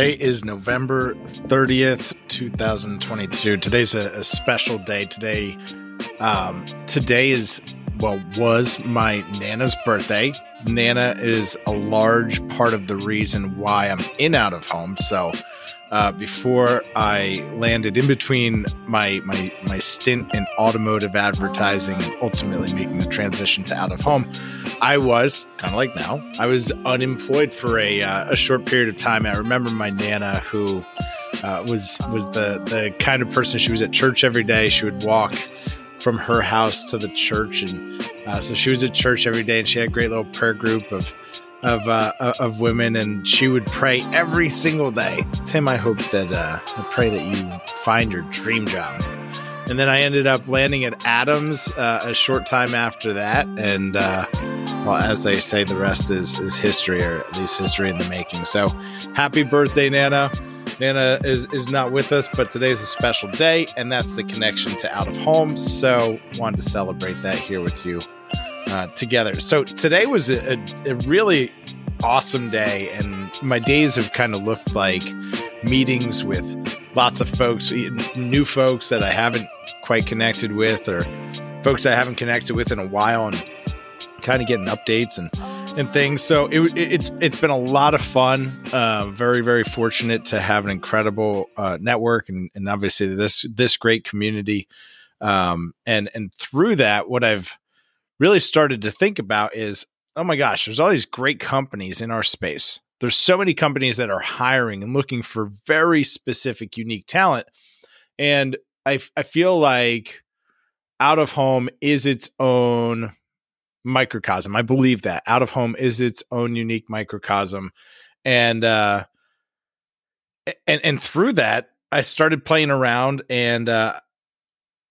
Today is November 30th, 2022. Today's a, a special day. Today, um, today is, well, was my Nana's birthday. Nana is a large part of the reason why I'm in out of home. So, uh, before I landed in between my my my stint in automotive advertising and ultimately making the transition to out of home, I was kind of like now. I was unemployed for a uh, a short period of time. I remember my nana who uh, was was the the kind of person she was at church every day. She would walk from her house to the church, and uh, so she was at church every day, and she had a great little prayer group of of uh, of women, and she would pray every single day. Tim, I hope that uh, I pray that you find your dream job. And then I ended up landing at Adams uh, a short time after that, and uh, well, as they say, the rest is is history, or at least history in the making. So, happy birthday, Nana! Nana is is not with us, but today's a special day, and that's the connection to out of home. So, wanted to celebrate that here with you uh, together. So today was a, a, a, really awesome day, and my days have kind of looked like meetings with lots of folks, new folks that I haven't quite connected with, or folks I haven't connected with in a while, and kind of getting updates and and things. So it, it's it's been a lot of fun. Uh, very very fortunate to have an incredible uh, network and, and obviously this this great community. Um, and and through that, what I've really started to think about is oh my gosh, there's all these great companies in our space. There's so many companies that are hiring and looking for very specific, unique talent. And I, I feel like out of home is its own microcosm. I believe that out of home is its own unique microcosm. And, uh, and, and through that, I started playing around and, uh,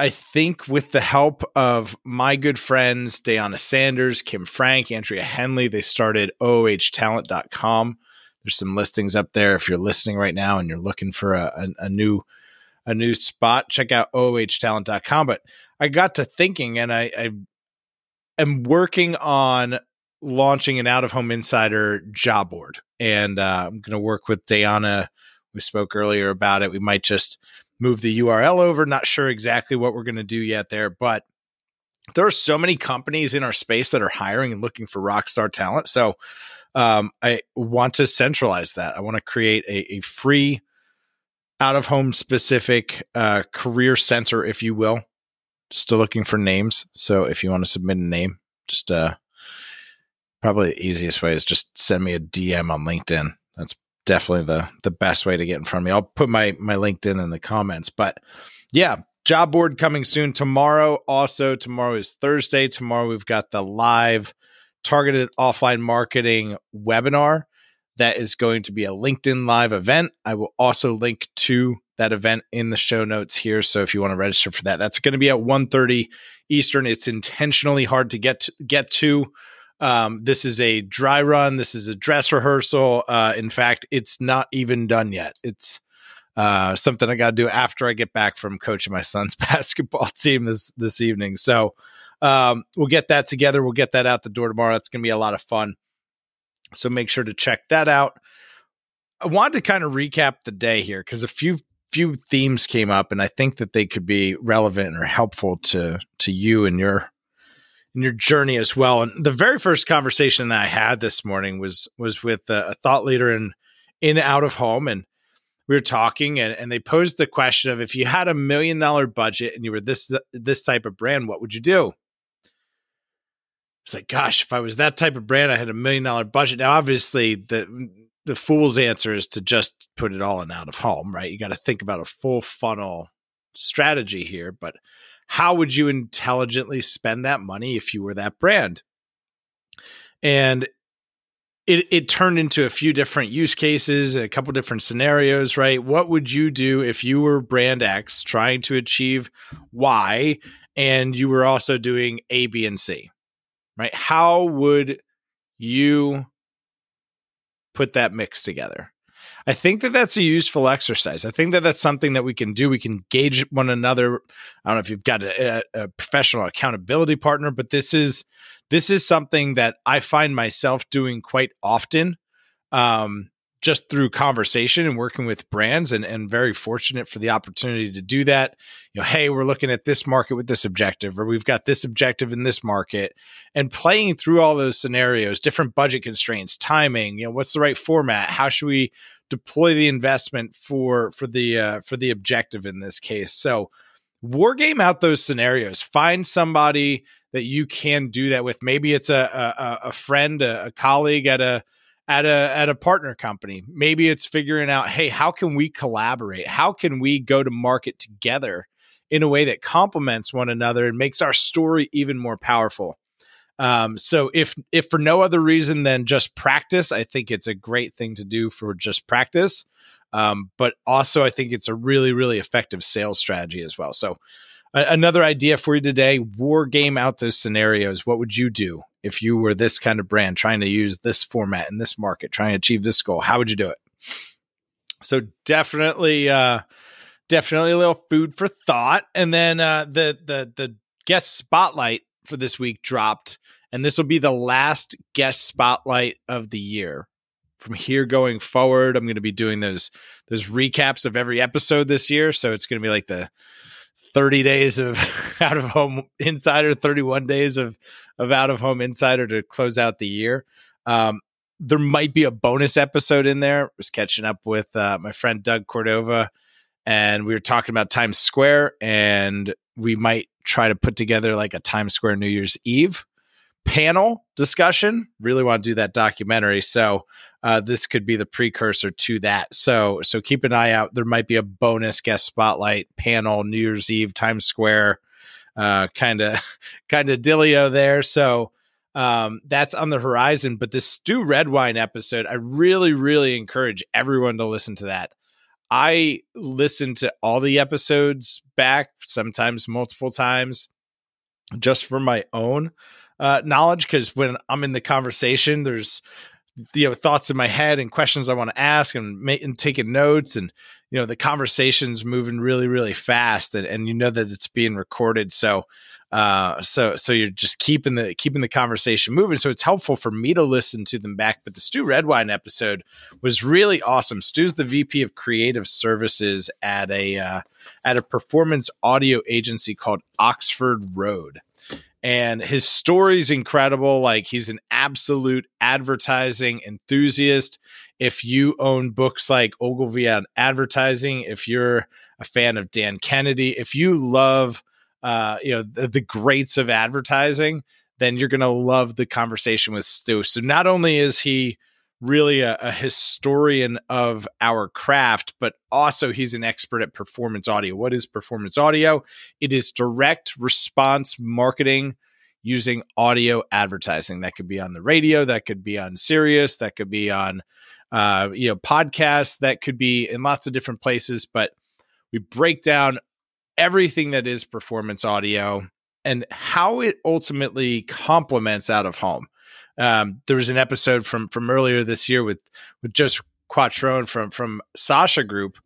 I think with the help of my good friends, Dayana Sanders, Kim Frank, Andrea Henley, they started OOHtalent.com. There's some listings up there. If you're listening right now and you're looking for a, a, a new a new spot, check out OOHtalent.com. But I got to thinking and I, I am working on launching an out of home insider job board. And uh, I'm going to work with Diana. We spoke earlier about it. We might just move the URL over. Not sure exactly what we're going to do yet there, but there are so many companies in our space that are hiring and looking for rock star talent. So um, I want to centralize that. I want to create a, a free, out of home specific uh, career center, if you will. Still looking for names. So if you want to submit a name, just uh, probably the easiest way is just send me a DM on LinkedIn. That's definitely the the best way to get in front of me. I'll put my my LinkedIn in the comments. But yeah, job board coming soon tomorrow. Also, tomorrow is Thursday. Tomorrow we've got the live targeted offline marketing webinar that is going to be a LinkedIn live event. I will also link to that event in the show notes here. So if you want to register for that, that's going to be at 1:30 Eastern. It's intentionally hard to get to, get to um, this is a dry run. This is a dress rehearsal. Uh, in fact, it's not even done yet. It's uh, something I got to do after I get back from coaching my son's basketball team this this evening. So um, we'll get that together. We'll get that out the door tomorrow. It's going to be a lot of fun. So make sure to check that out. I wanted to kind of recap the day here because a few few themes came up, and I think that they could be relevant or helpful to to you and your in your journey as well. And the very first conversation that I had this morning was was with a, a thought leader in in out of home, and we were talking, and, and they posed the question of if you had a million dollar budget and you were this this type of brand, what would you do? It's like, gosh, if I was that type of brand, I had a million dollar budget. Now, obviously, the the fool's answer is to just put it all in out of home, right? You got to think about a full funnel strategy here, but how would you intelligently spend that money if you were that brand? And it, it turned into a few different use cases, a couple different scenarios, right? What would you do if you were brand X trying to achieve Y and you were also doing A, B, and C, right? How would you put that mix together? I think that that's a useful exercise. I think that that's something that we can do. We can gauge one another. I don't know if you've got a, a, professional accountability partner, but this is this is something that I find myself doing quite often. Um, just through conversation and working with brands and, and very fortunate for the opportunity to do that. You know, hey, we're looking at this market with this objective, or we've got this objective in this market, and playing through all those scenarios, different budget constraints, timing, you know, what's the right format? How should we deploy the investment for for the uh, for the objective in this case? So war game out those scenarios. Find somebody that you can do that with. Maybe it's a a, a friend, a, a colleague at a at a at a partner company. Maybe it's figuring out, hey, how can we collaborate? How can we go to market together in a way that complements one another and makes our story even more powerful? Um, so if if for no other reason than just practice, I think it's a great thing to do for just practice. Um, but also, I think it's a really really effective sales strategy as well. So another idea for you today: war game out those scenarios. What would you do? If you were this kind of brand trying to use this format in this market, trying to achieve this goal, how would you do it? So definitely, uh, definitely a little food for thought. And then uh, the the the guest spotlight for this week dropped, and this will be the last guest spotlight of the year. From here going forward, I'm going to be doing those those recaps of every episode this year. So it's going to be like the 30 days of out of home insider, 31 days of of out of home insider to close out the year. Um, there might be a bonus episode in there. I was catching up with uh, my friend Doug Cordova, and we were talking about Times Square, and we might try to put together like a Times Square New Year's Eve panel discussion. Really want to do that documentary, so uh, this could be the precursor to that. So so keep an eye out. There might be a bonus guest spotlight panel New Year's Eve Times Square kind of kind of dealio there. So um, that's on the horizon. But this Stu Redwine episode, I really, really encourage everyone to listen to that. I listen to all the episodes back, sometimes multiple times, just for my own uh, knowledge. Because when I'm in the conversation, there's you know thoughts in my head and questions I want to ask and, ma- and taking notes and you know the conversation's moving really really fast and, and you know that it's being recorded. So uh so so you're just keeping the keeping the conversation moving. So it's helpful for me to listen to them back. But the stu redwine episode was really awesome. Stu's the vp of creative services at a uh, at a performance audio agency called oxford road and his story's incredible like he's an absolute advertising enthusiast. If you own books like ogilvy on advertising if you're a fan of dan kennedy if you love uh, you know the, the greats of advertising then you're going to love the conversation with stu. So not only is he really a, a, historian of our craft, but also he's an expert at performance audio. What is performance audio? It is direct response marketing using audio advertising. That could be on the radio, that could be on Sirius, that could be on uh, you know podcasts, that could be in lots of different places. But we break down everything that is performance audio and how it ultimately complements out of home. Um, there was an episode from from earlier this year with with Joseph Quattrone from from Sasha Group,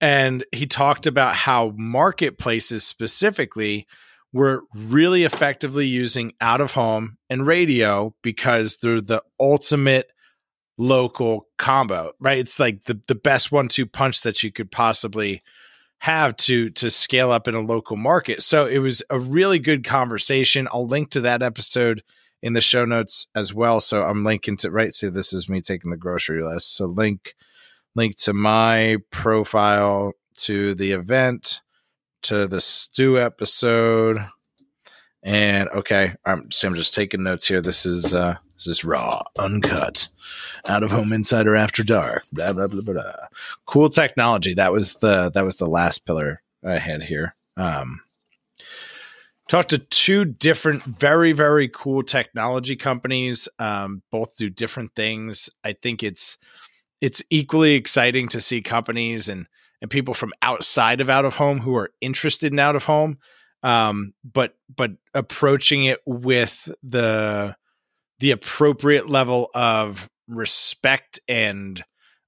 and he talked about how marketplaces specifically were really effectively using out of home and radio because they're the ultimate local combo, right? It's like the the best one two punch that you could possibly have to to scale up in a local market. So it was a really good conversation. I'll link to that episode in the show notes as well. So I'm linking to right. So this is me taking the grocery list. So link link to my profile to the event to the Stu episode. And okay, I'm so I'm just taking notes here. This is uh this is raw, uncut, out of home insider after dark. Blah blah blah blah. Cool technology. That was the that was the last pillar I had here. Um talked to two different very very cool technology companies um, both do different things. I think it's it's equally exciting to see companies and and people from outside of out of home who are interested in out of home um, but but approaching it with the the appropriate level of respect and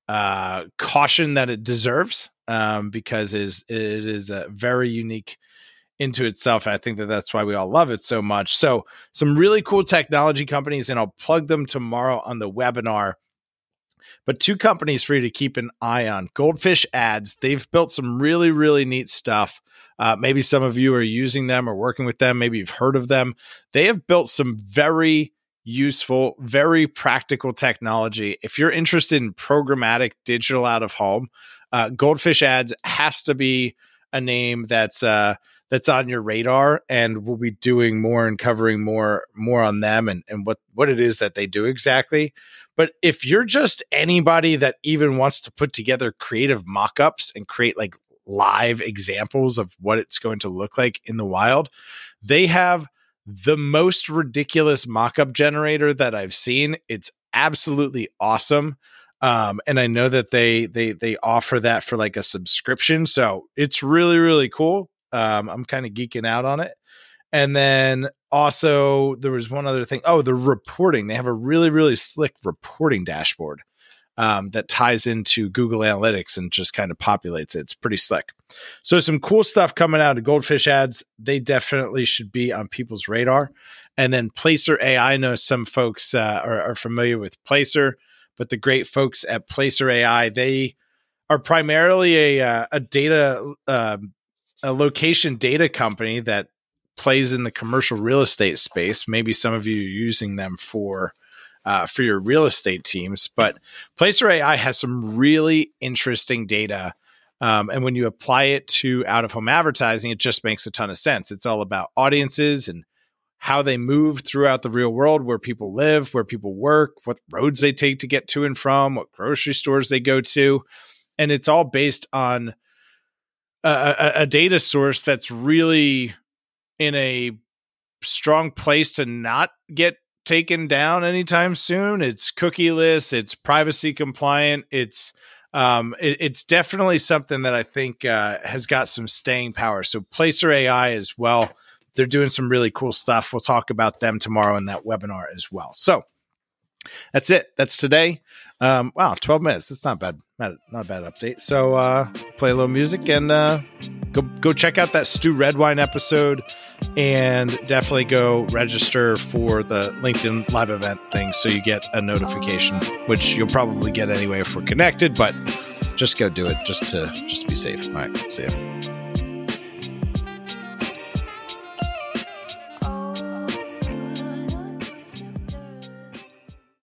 uh, caution that it deserves um, because it is it is a very unique into itself. And I think that that's why we all love it so much. So, some really cool technology companies, and I'll plug them tomorrow on the webinar. but two companies for you to keep an eye on Goldfish Ads. They've built some really, really neat stuff. Uh, maybe some of you are using them or working with them. Maybe you've heard of them. They have built some very useful, very practical technology. If you're interested in programmatic digital out of home, uh, Goldfish Ads has to be a name that's uh, that's on your radar, and we'll be doing more and covering more more on them and and what what it is that they do exactly. But if you're just anybody that even wants to put together creative mock-ups and create like live examples of what it's going to look like in the wild, they have the most ridiculous mock-up generator that I've seen. It's absolutely awesome. Um, and I know that they they they offer that for like a subscription, so it's really really cool. Um, I'm kind of geeking out on it. And then also there was one other thing. Oh, the reporting. They have a really really slick reporting dashboard um, that ties into Google Analytics and just kind of populates it. It's pretty slick. So some cool stuff coming out of Goldfish ads. They definitely should be on people's radar. And then Placer AI. I know some folks uh, are, are, familiar with Placer, but the great folks at Placer AI they are primarily a uh, a data uh, a location data company that plays in the commercial real estate space. Maybe some of you are using them for uh, for your real estate teams. But Placer AI has some really interesting data. Um, and when you apply it to out of home advertising, it just makes a ton of sense. It's all about audiences and how they move throughout the real world, where people live, where people work, what roads they take to get to and from, what grocery stores they go to. And it's all based on a, a, a data source that's really in a strong place to not get taken down anytime soon. It's cookieless, it's privacy compliant, it's um, it, it's definitely something that I think uh, has got some staying power. So Placer AI as well. They're doing some really cool stuff. We'll talk about them tomorrow in that webinar as well. So that's it. That's today. Um, wow, 12 minutes. That's not bad. Not, not a bad update. So uh, play a little music and uh, go go check out that Stu Redwine episode, and definitely go register for the LinkedIn live event thing so you get a notification, which you'll probably get anyway if we're connected. But just go do it just to just to be safe. All right, see ya.